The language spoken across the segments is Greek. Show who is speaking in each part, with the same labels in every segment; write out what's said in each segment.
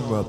Speaker 1: genre.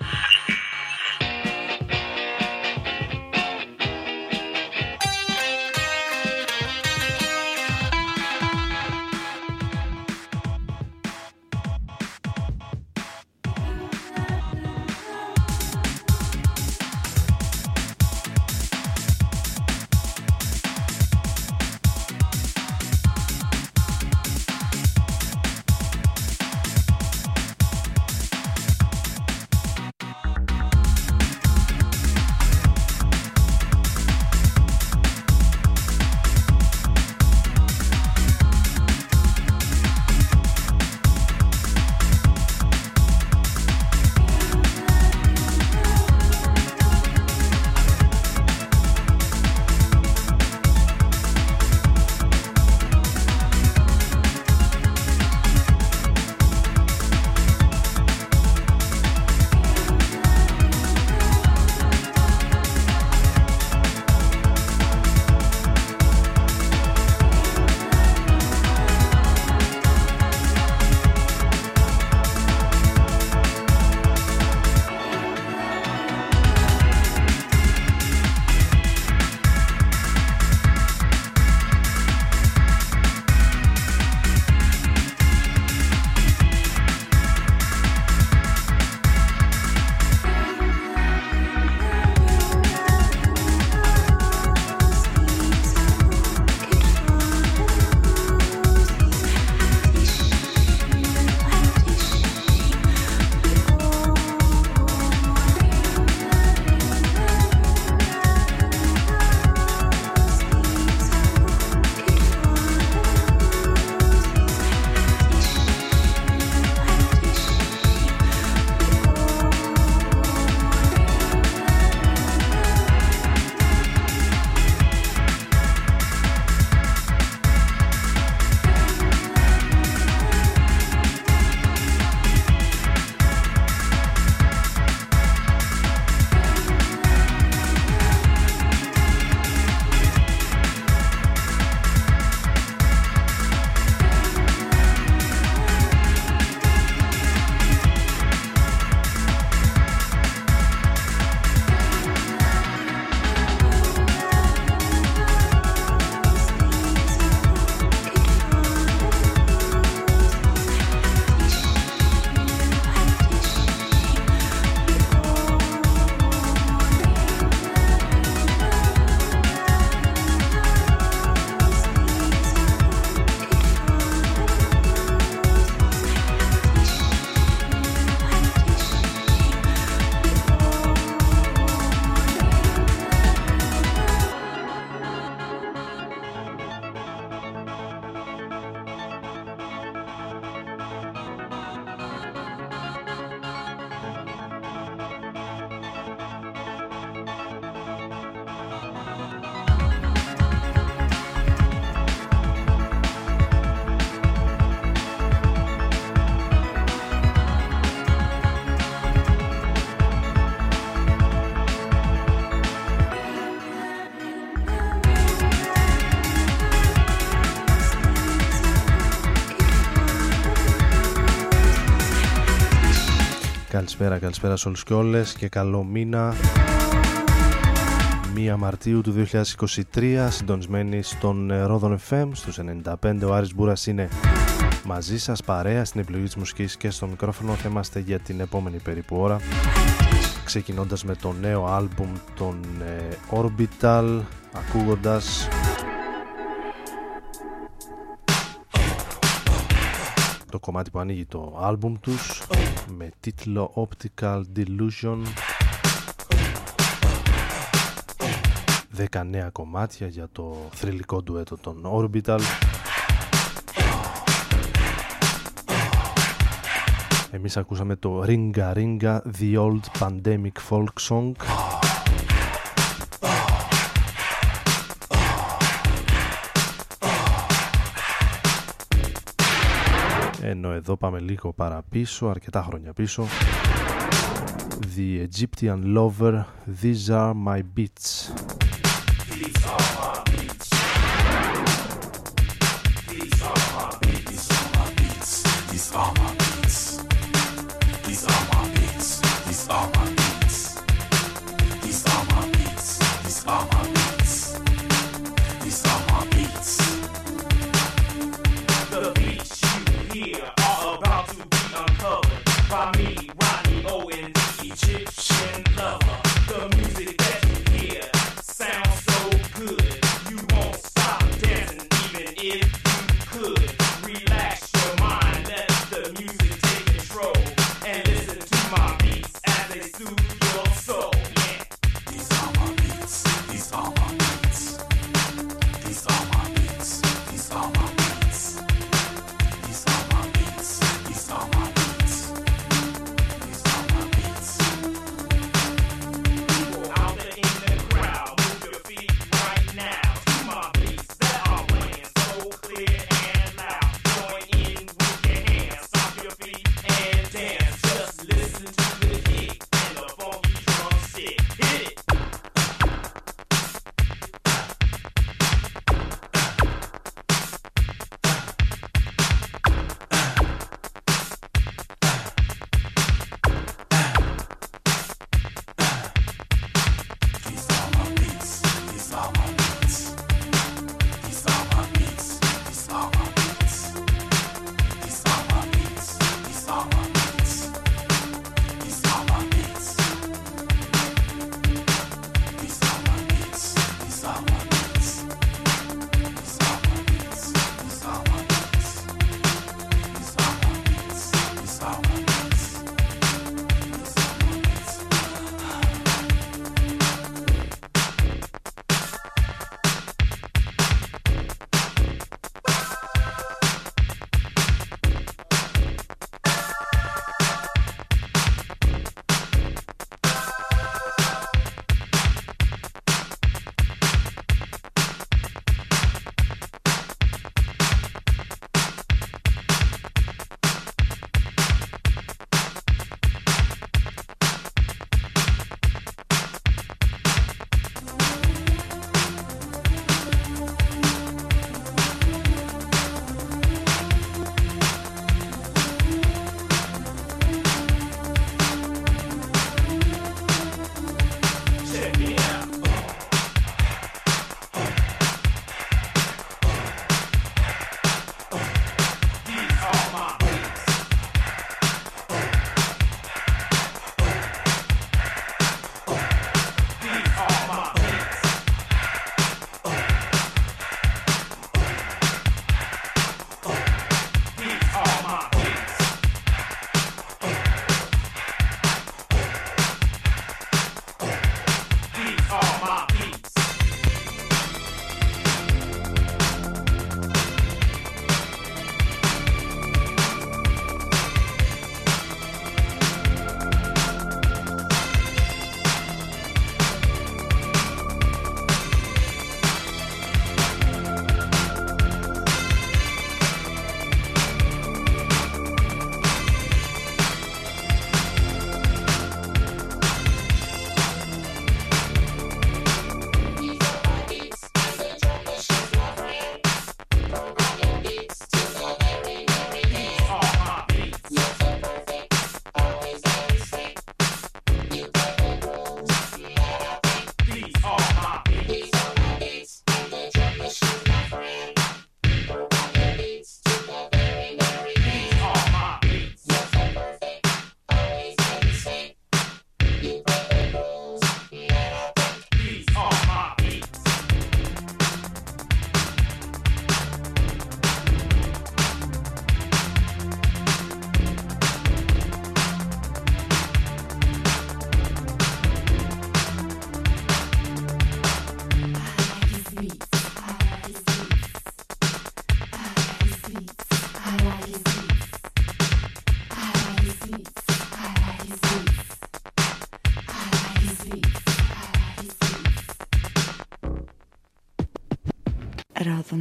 Speaker 1: Καλησπέρα, καλησπέρα σε όλους και όλες και καλό μήνα. 1 Μαρτίου του 2023 συντονισμένοι στον Ρόδον FM στους 95 ο Άρης Μπούρας είναι μαζί σας παρέα στην επιλογή της μουσικής και στο μικρόφωνο. Θα είμαστε για την επόμενη περίπου ώρα ξεκινώντας με το νέο άλμπουμ των ε, Orbital ακούγοντας το κομμάτι που ανοίγει το άλμπουμ τους με τίτλο Optical Delusion. 10 νέα κομμάτια για το θρηλυκό ντουέτο των Orbital. Εμείς ακούσαμε το Ringa Ringa The Old Pandemic Folk Song ενώ εδώ πάμε λίγο παραπίσω, αρκετά χρόνια πίσω The Egyptian Lover, These Are My Beats These are my beats. These are my beats.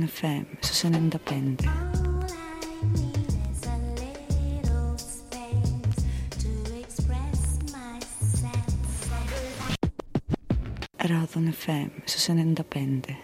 Speaker 2: Ρόδον FM στους 95. Ρόδον FM στους 95.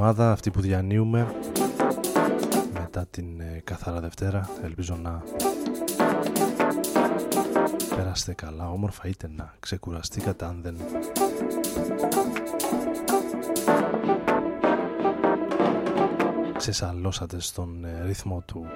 Speaker 1: Εβδομάδα αυτή που διανύουμε μετά την ε, καθαρά Δευτέρα ελπίζω να περάσετε καλά όμορφα είτε να ξεκουραστήκατε αν δεν ξεσαλώσατε στον ε, ρυθμό του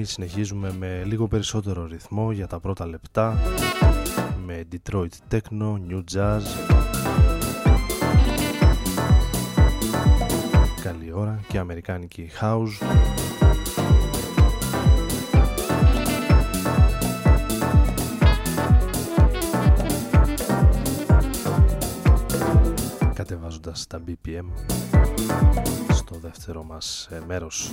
Speaker 1: εμείς συνεχίζουμε με λίγο περισσότερο ρυθμό για τα πρώτα λεπτά με Detroit Techno, New Jazz Καλή ώρα και Αμερικάνικη House κατεβάζοντας τα BPM στο δεύτερο μας ε, μέρος.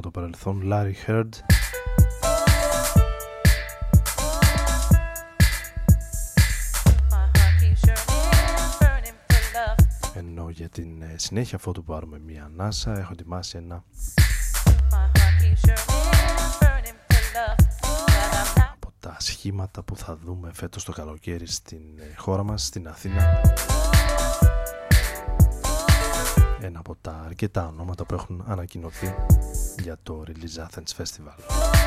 Speaker 1: από το παρελθόν Larry Heard. Ενώ για την ε, συνέχεια αφού του πάρουμε μια ανάσα έχω ετοιμάσει ένα από τα σχήματα που θα δούμε φέτος το καλοκαίρι στην ε, χώρα μας, στην Αθήνα ένα από τα αρκετά ονόματα που έχουν ανακοινωθεί για το Release Athens Festival.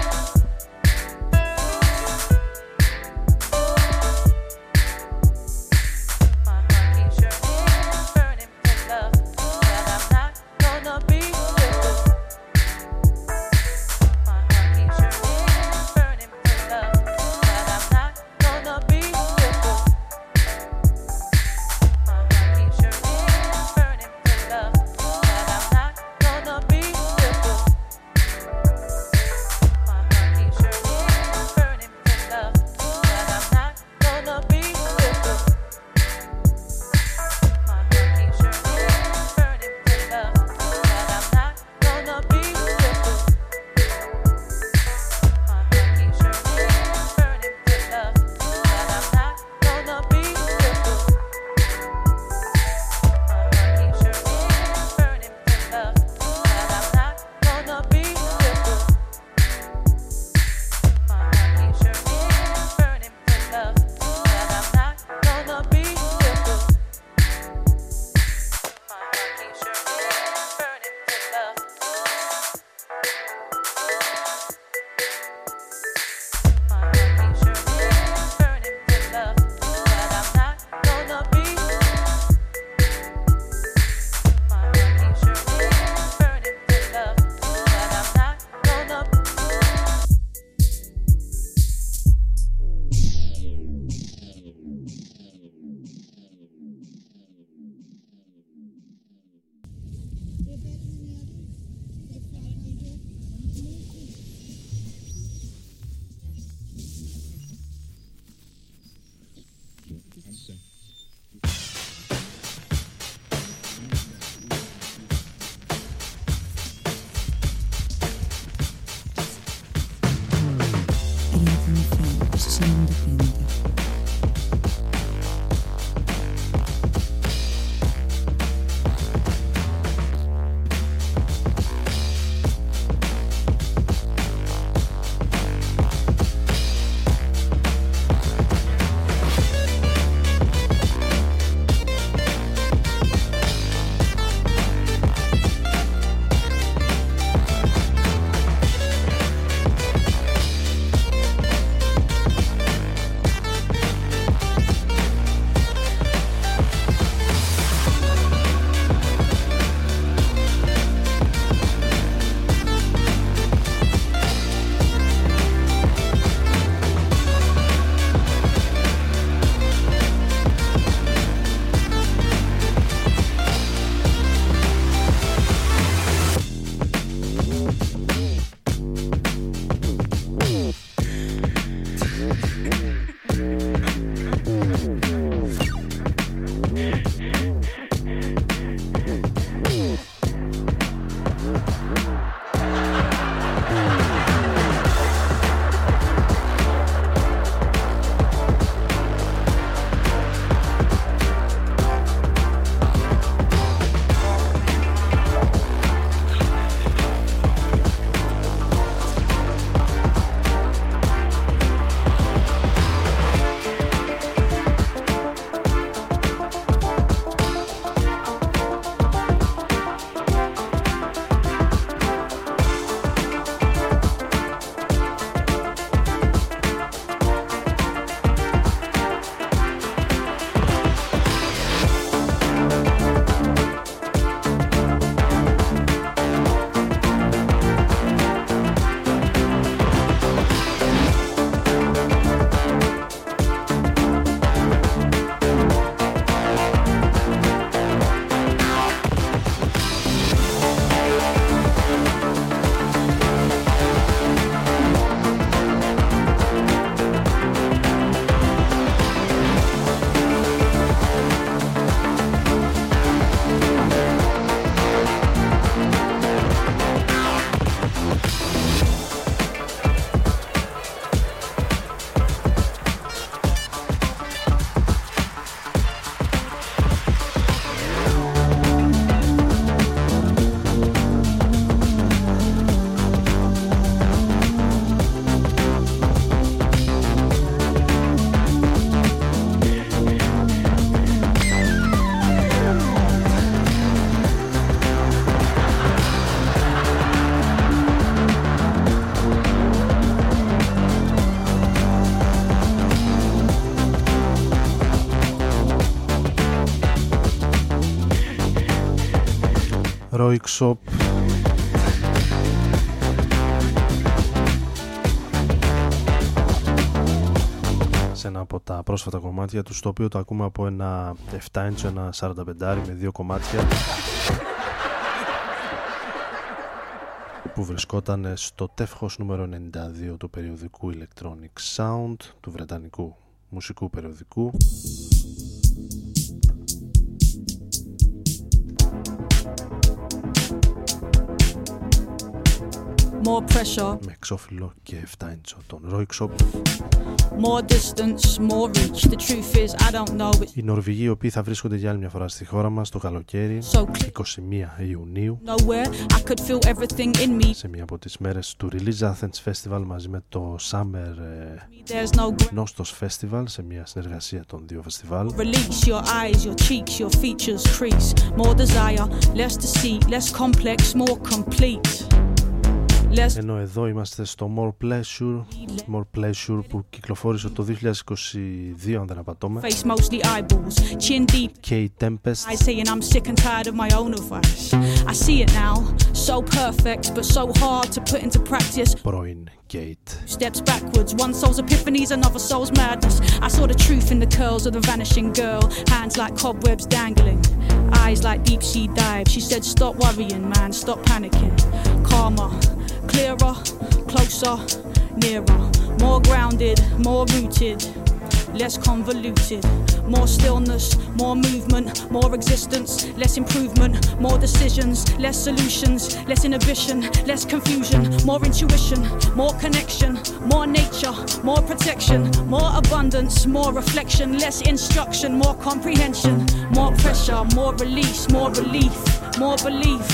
Speaker 1: Heroic Shop σε ένα από τα πρόσφατα κομμάτια του στο οποίο το ακούμε από ένα 7 inch, ένα 45 με δύο κομμάτια που βρισκόταν στο τεύχος νούμερο 92 του περιοδικού Electronic Sound του βρετανικού μουσικού περιοδικού
Speaker 3: More pressure.
Speaker 1: Με εξώφυλλο και 7 inch τον Roixop.
Speaker 3: More distance, more reach. The truth is, I don't know. It's
Speaker 1: Οι Νορβηγοί οι οποίοι θα βρίσκονται για άλλη μια φορά στη χώρα μας το καλοκαίρι
Speaker 3: so
Speaker 1: 21
Speaker 3: clear.
Speaker 1: Ιουνίου
Speaker 3: Nowhere. I could feel everything in me.
Speaker 1: σε μια από τις μέρες του Release Athens Festival μαζί με το Summer ε,
Speaker 3: There's no ground.
Speaker 1: Nostos Festival σε μια συνεργασία των δύο φεστιβάλ.
Speaker 3: Release your eyes, your cheeks, your features crease. More desire, less deceit, less complex, more complete.
Speaker 1: Ενώ εδώ είμαστε στο More Pleasure. More Pleasure που κυκλοφόρησε το 2022 αν δεν απατώμε. Και η Tempest.
Speaker 3: I see it now. So perfect, but so hard to put into practice.
Speaker 1: Brian Gate.
Speaker 3: Steps backwards, one soul's epiphanies, another soul's madness. I saw the truth in the curls of the vanishing girl, hands like cobwebs dangling, eyes like deep sea dive. She said, Stop worrying, man, stop panicking. Calmer, clearer, closer, nearer, more grounded, more rooted, less convoluted more stillness, more movement, more existence, less improvement, more decisions, less solutions, less inhibition, less confusion, more intuition, more connection, more nature, more protection, more abundance, more reflection, less instruction, more comprehension, more pressure, more release, more relief, more belief.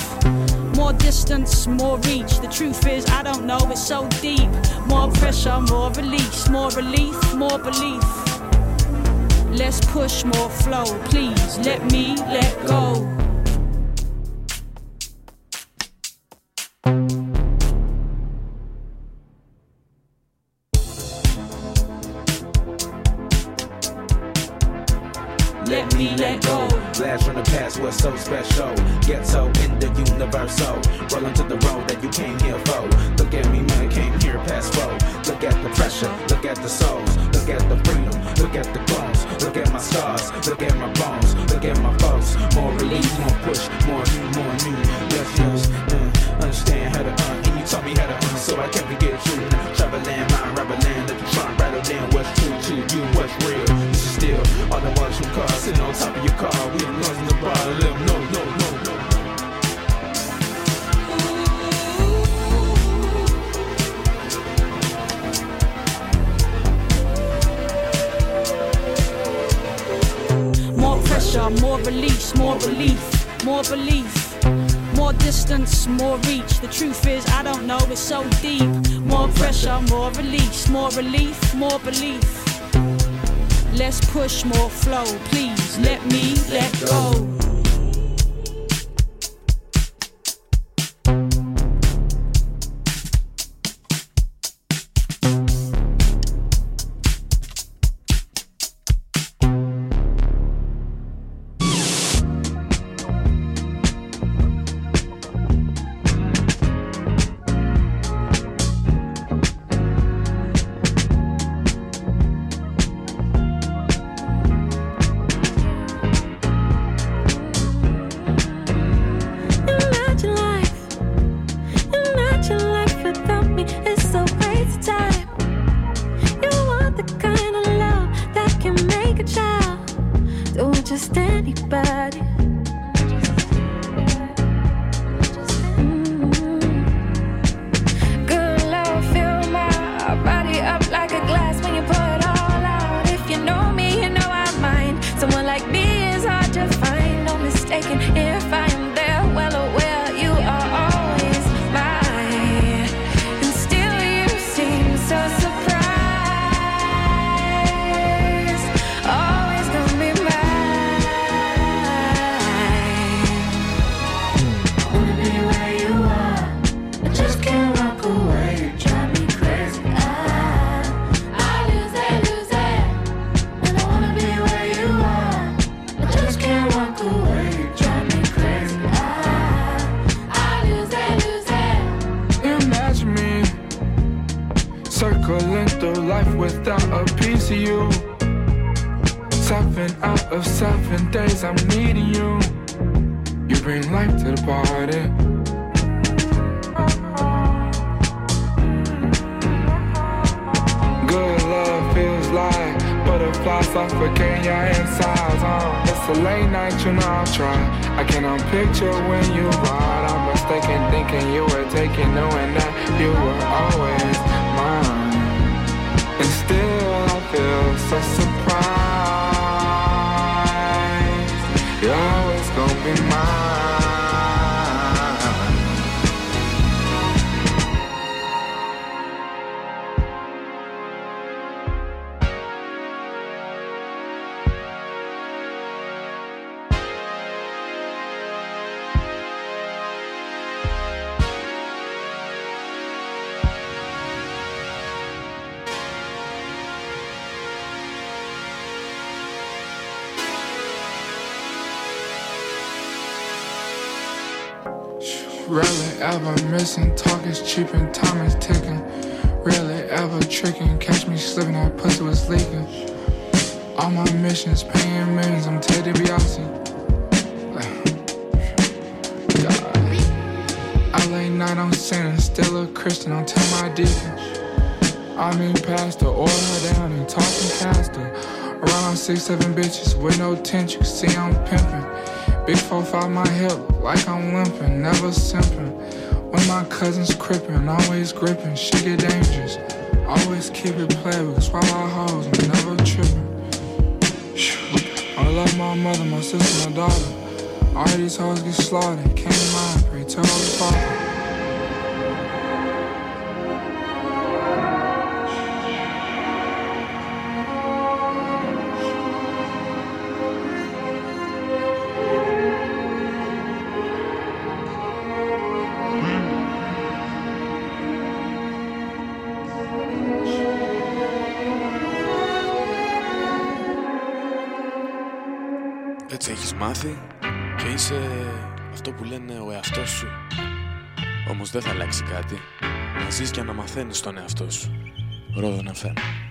Speaker 3: More distance, more reach. The truth is, I don't know, it's so deep. More pressure, more release, more relief, more belief. Less push, more flow. Please let me let go. Let me let go.
Speaker 4: Blast from the past was so special. Ghetto in the universal. Rolling to the road that you came here for. Look at me, man, came here past four. Look at the pressure, look at the souls, look at the freedom, look at the bones, look at my scars, look at my bones, look at my folks. More release, more push, more you, more new. Yes, yes, uh, understand how to uh, and you taught me how to uh, so I kept it get true. Traveling, mind, rattling, let the trunk rattle down what's true to you, what's real. This is still all the watch from cars sitting on top of your car. We the ones in the bar, let 'em know, no, no, no.
Speaker 3: Pressure, more release, more relief, more belief. More distance, more reach. The truth is, I don't know, it's so deep. More pressure, more release, more relief, more belief. Less push, more flow. Please let me let go.
Speaker 5: Rarely ever missing, talk is cheap and time is ticking. Rarely ever tricking, catch me slipping, that pussy was leaking. All my missions, paying millions, I'm Ted DiBiase. LA night, I'm sinning, still a Christian, I'm tell my deacon. I mean, pastor, order down and talking caster. Around six, seven bitches with no tension, see I'm pimping. Big four five my hip, like I'm limping, never simping. When my cousins crippin', always gripping, shit get dangerous. Always keep it playable, swallow hoes, I'm never tripping. I love my mother, my sister, my daughter. All these hoes get slaughtered, can't mind, pray tell the father.
Speaker 6: Αλλάξει κάτι. Να ζεις και να μαθαίνεις τον εαυτό σου. Ρόδον FM.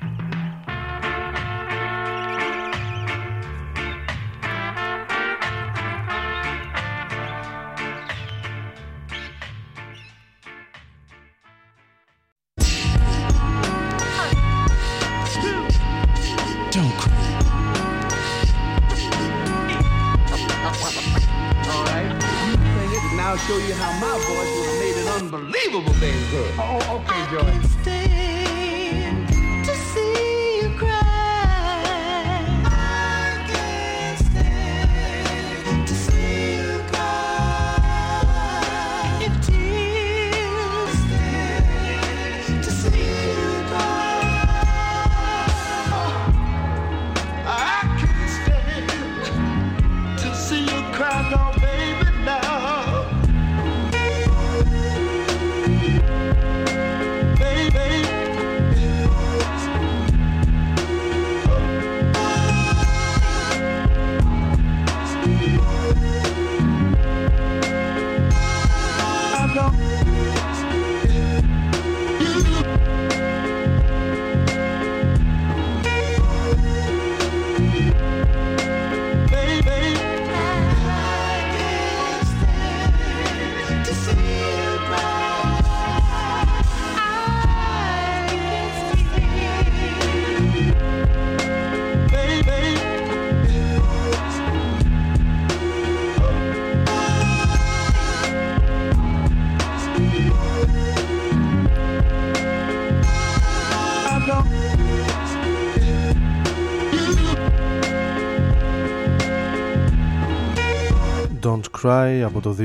Speaker 1: Cry από το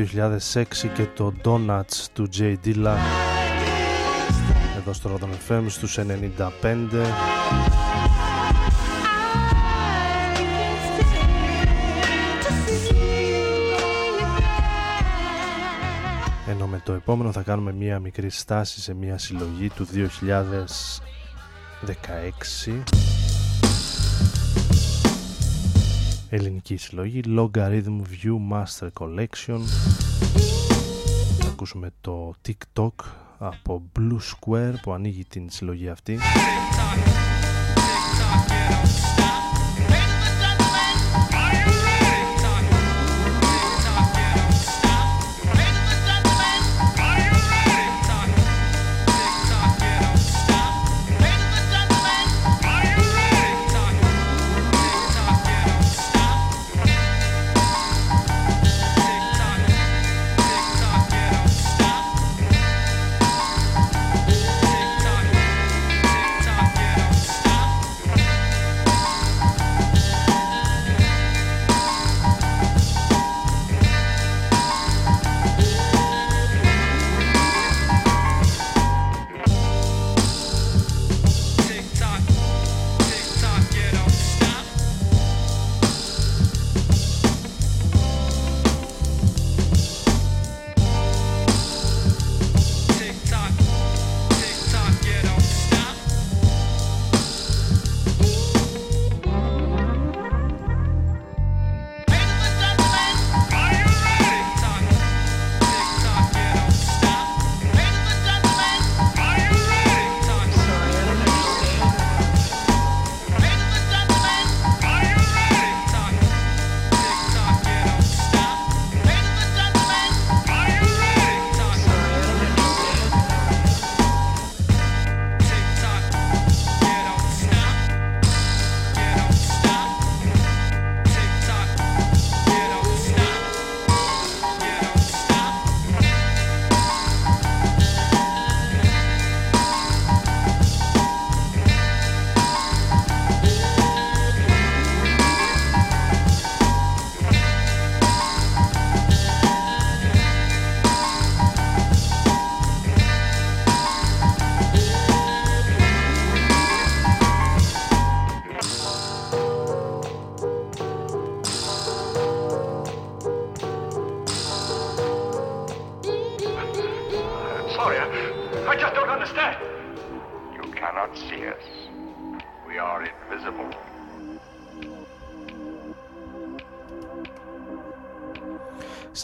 Speaker 1: 2006 και το Donuts του J. Dilla. Εδώ στο Rodon FM στους 95 ενώ με το επόμενο θα κάνουμε μία μικρή στάση σε μία συλλογή του 2016 ελληνική συλλογή Logarithm View Master Collection θα ακούσουμε το TikTok
Speaker 2: από Blue Square που ανοίγει την συλλογή αυτή.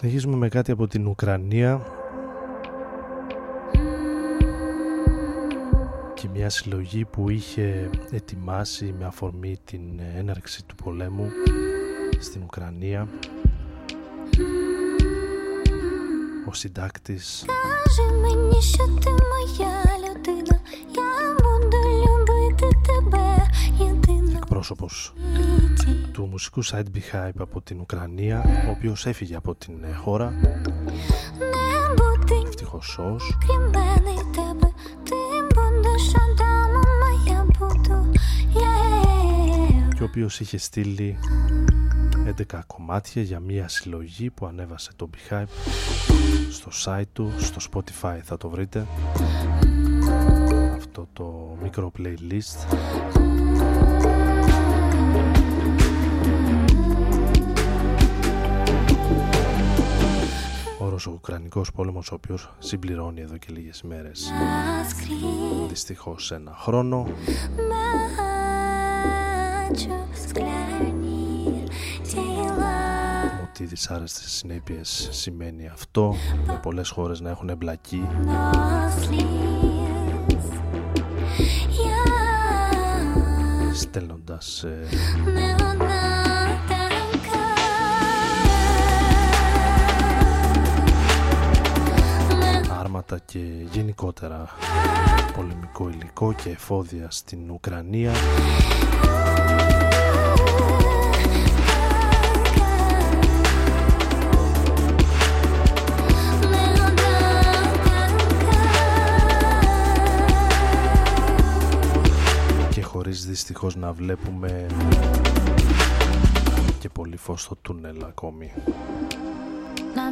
Speaker 2: Συνεχίζουμε με κάτι από την Ουκρανία. Και μια συλλογή που είχε ετοιμάσει με αφορμή την έναρξη του πολέμου στην Ουκρανία. Ο συντάκτης εκπρόσωπος του μουσικού site Behive από την Ουκρανία ο οποίος έφυγε από την χώρα. Ευτυχώς ως. Και ο οποίος είχε στείλει 11 κομμάτια για μία συλλογή που ανέβασε το Behive στο site του, στο Spotify θα το βρείτε αυτό το μικρό playlist. Όρος ο Ουκρανικός πόλεμος ο οποίος συμπληρώνει εδώ και λίγες μέρες. Δυστυχώς ένα χρόνο. Τι δυσάρεστες συνέπειες σημαίνει αυτό. Με πολλές χώρες να έχουν εμπλακεί στέλνοντας ε, άρματα και γενικότερα πολεμικό υλικό και εφόδια στην Ουκρανία χωρίς δυστυχώς να βλέπουμε και πολύ φως στο τούνελ ακόμη. На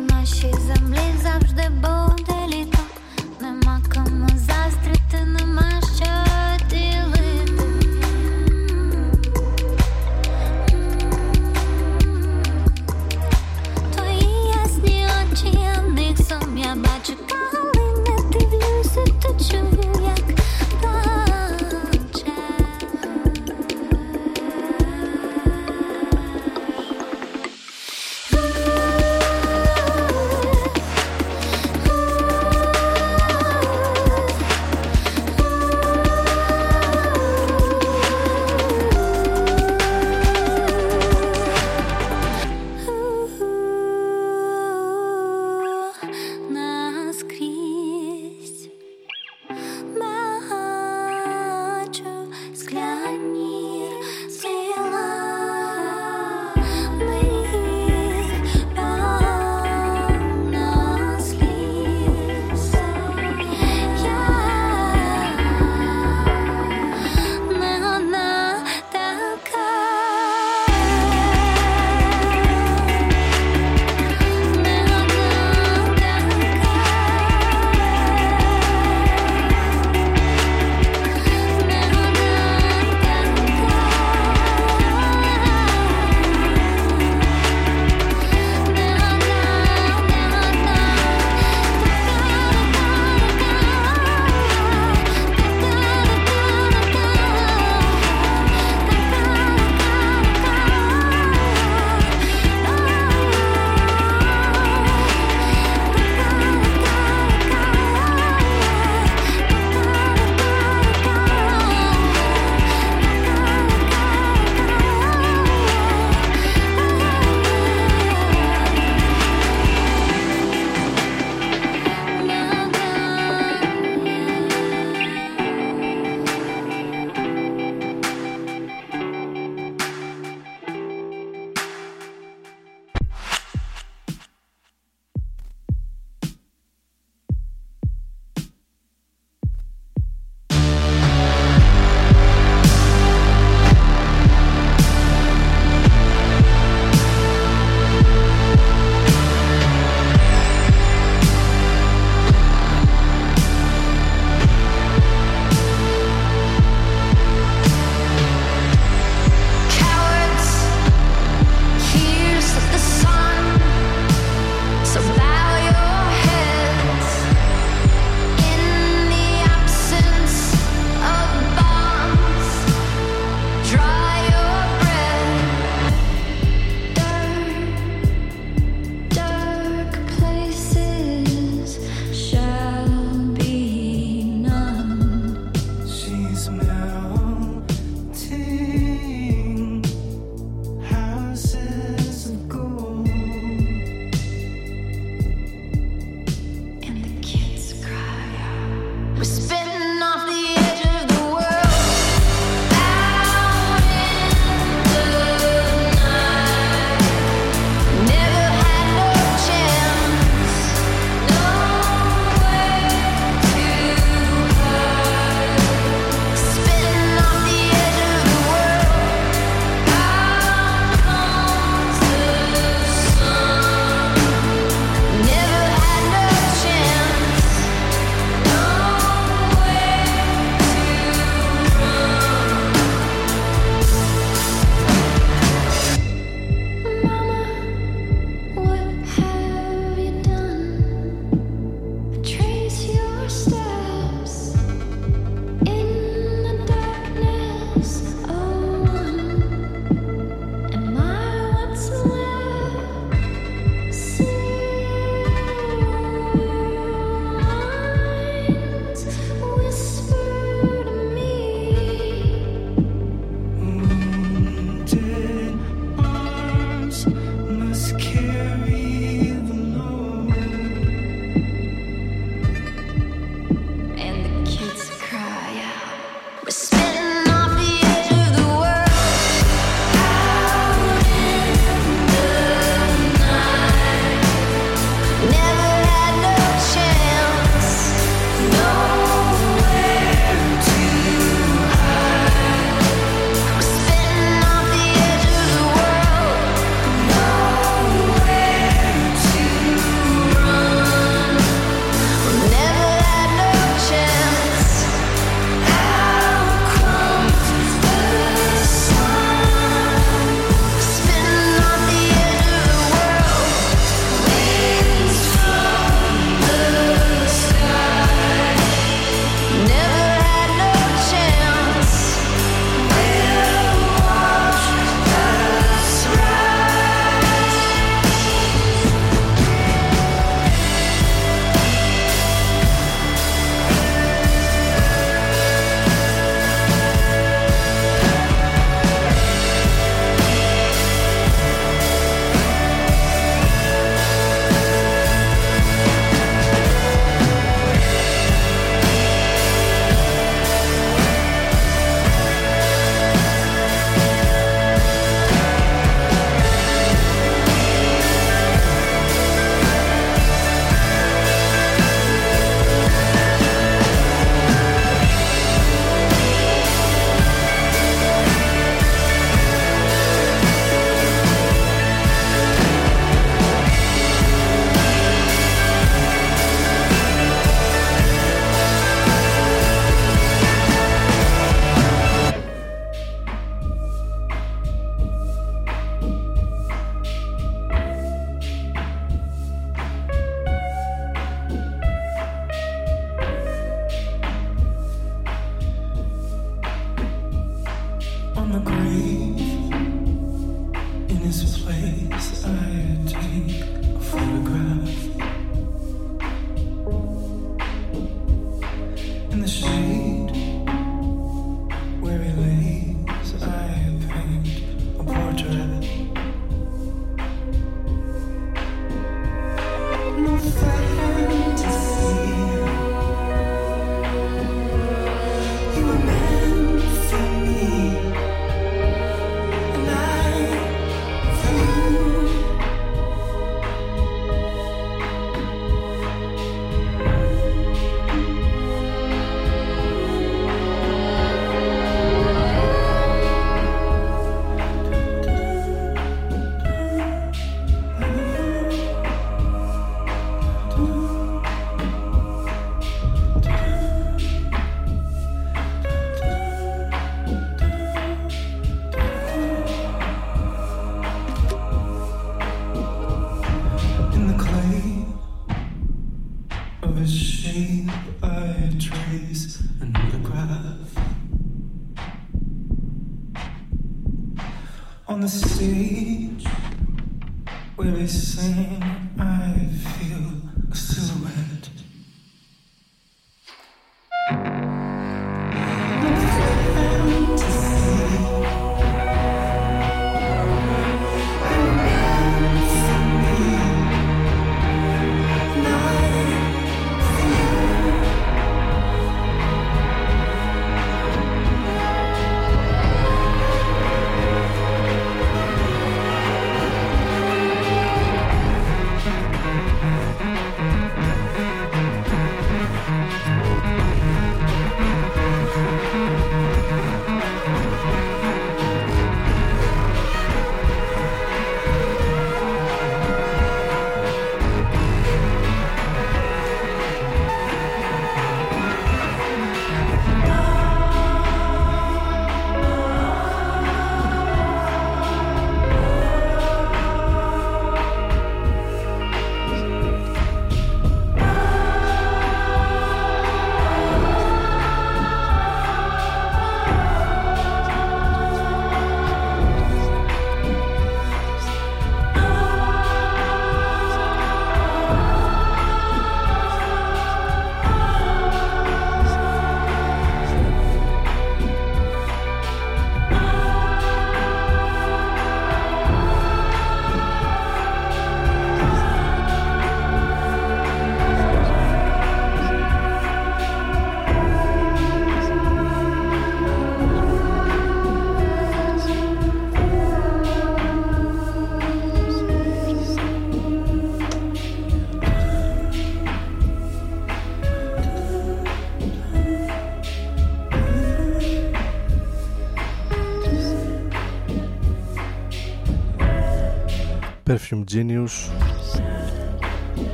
Speaker 1: Perfume Genius.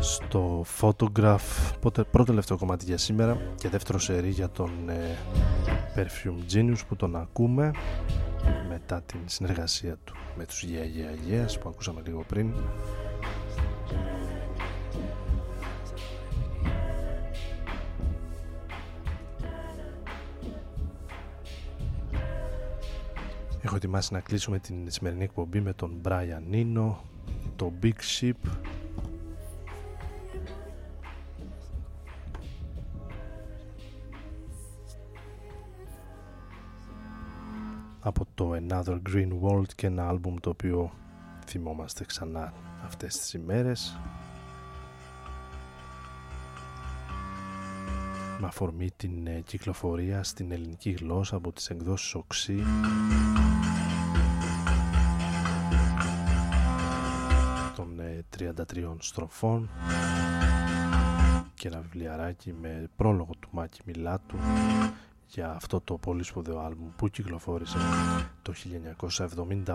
Speaker 1: Στο Photograph πρώτο τελευταίο κομμάτι για σήμερα και δεύτερο σερί για τον ε, Perfume Genius που τον ακούμε μετά την συνεργασία του με τους Yeah Yeah που ακούσαμε λίγο πριν Έχω ετοιμάσει να κλείσουμε την σημερινή εκπομπή με τον Brian Nino, το Big Ship. Από το Another Green World και ένα άλμπουμ το οποίο θυμόμαστε ξανά αυτές τις ημέρες. Με αφορμή την ε, κυκλοφορία στην ελληνική γλώσσα από τις εκδόσεις Οξύ 33 ε, στροφών και ένα βιβλιαράκι με πρόλογο του Μάκη Μιλάτου για αυτό το πολύ σπουδαίο άλμπουμ που κυκλοφόρησε το 1975.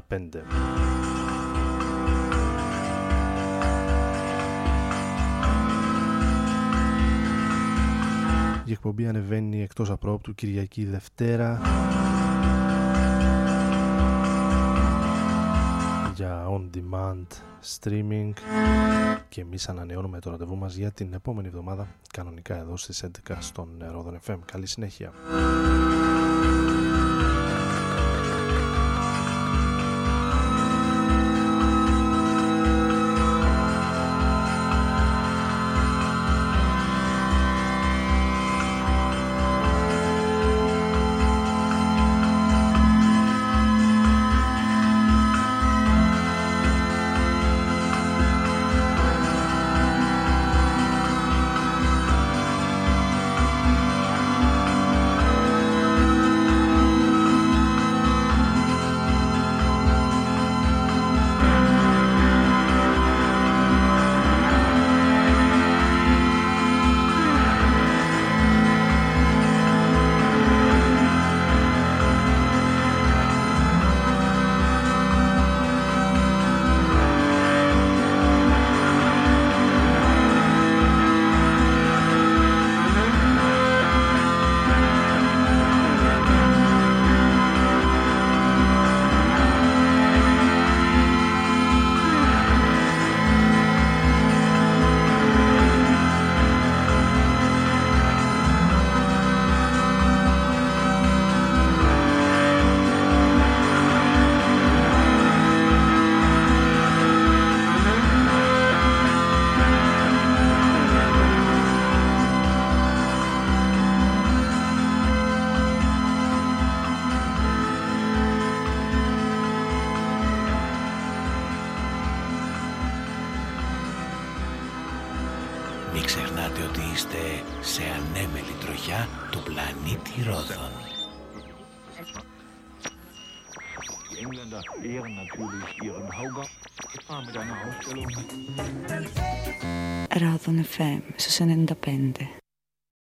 Speaker 1: Η εκπομπή ανεβαίνει εκτός απρόπτου Κυριακή Δευτέρα on demand streaming και εμείς ανανεώνουμε το ραντεβού μας για την επόμενη εβδομάδα κανονικά εδώ στις 11 στον Ρόδον FM. Καλή συνέχεια.
Speaker 2: FM, so saan ang.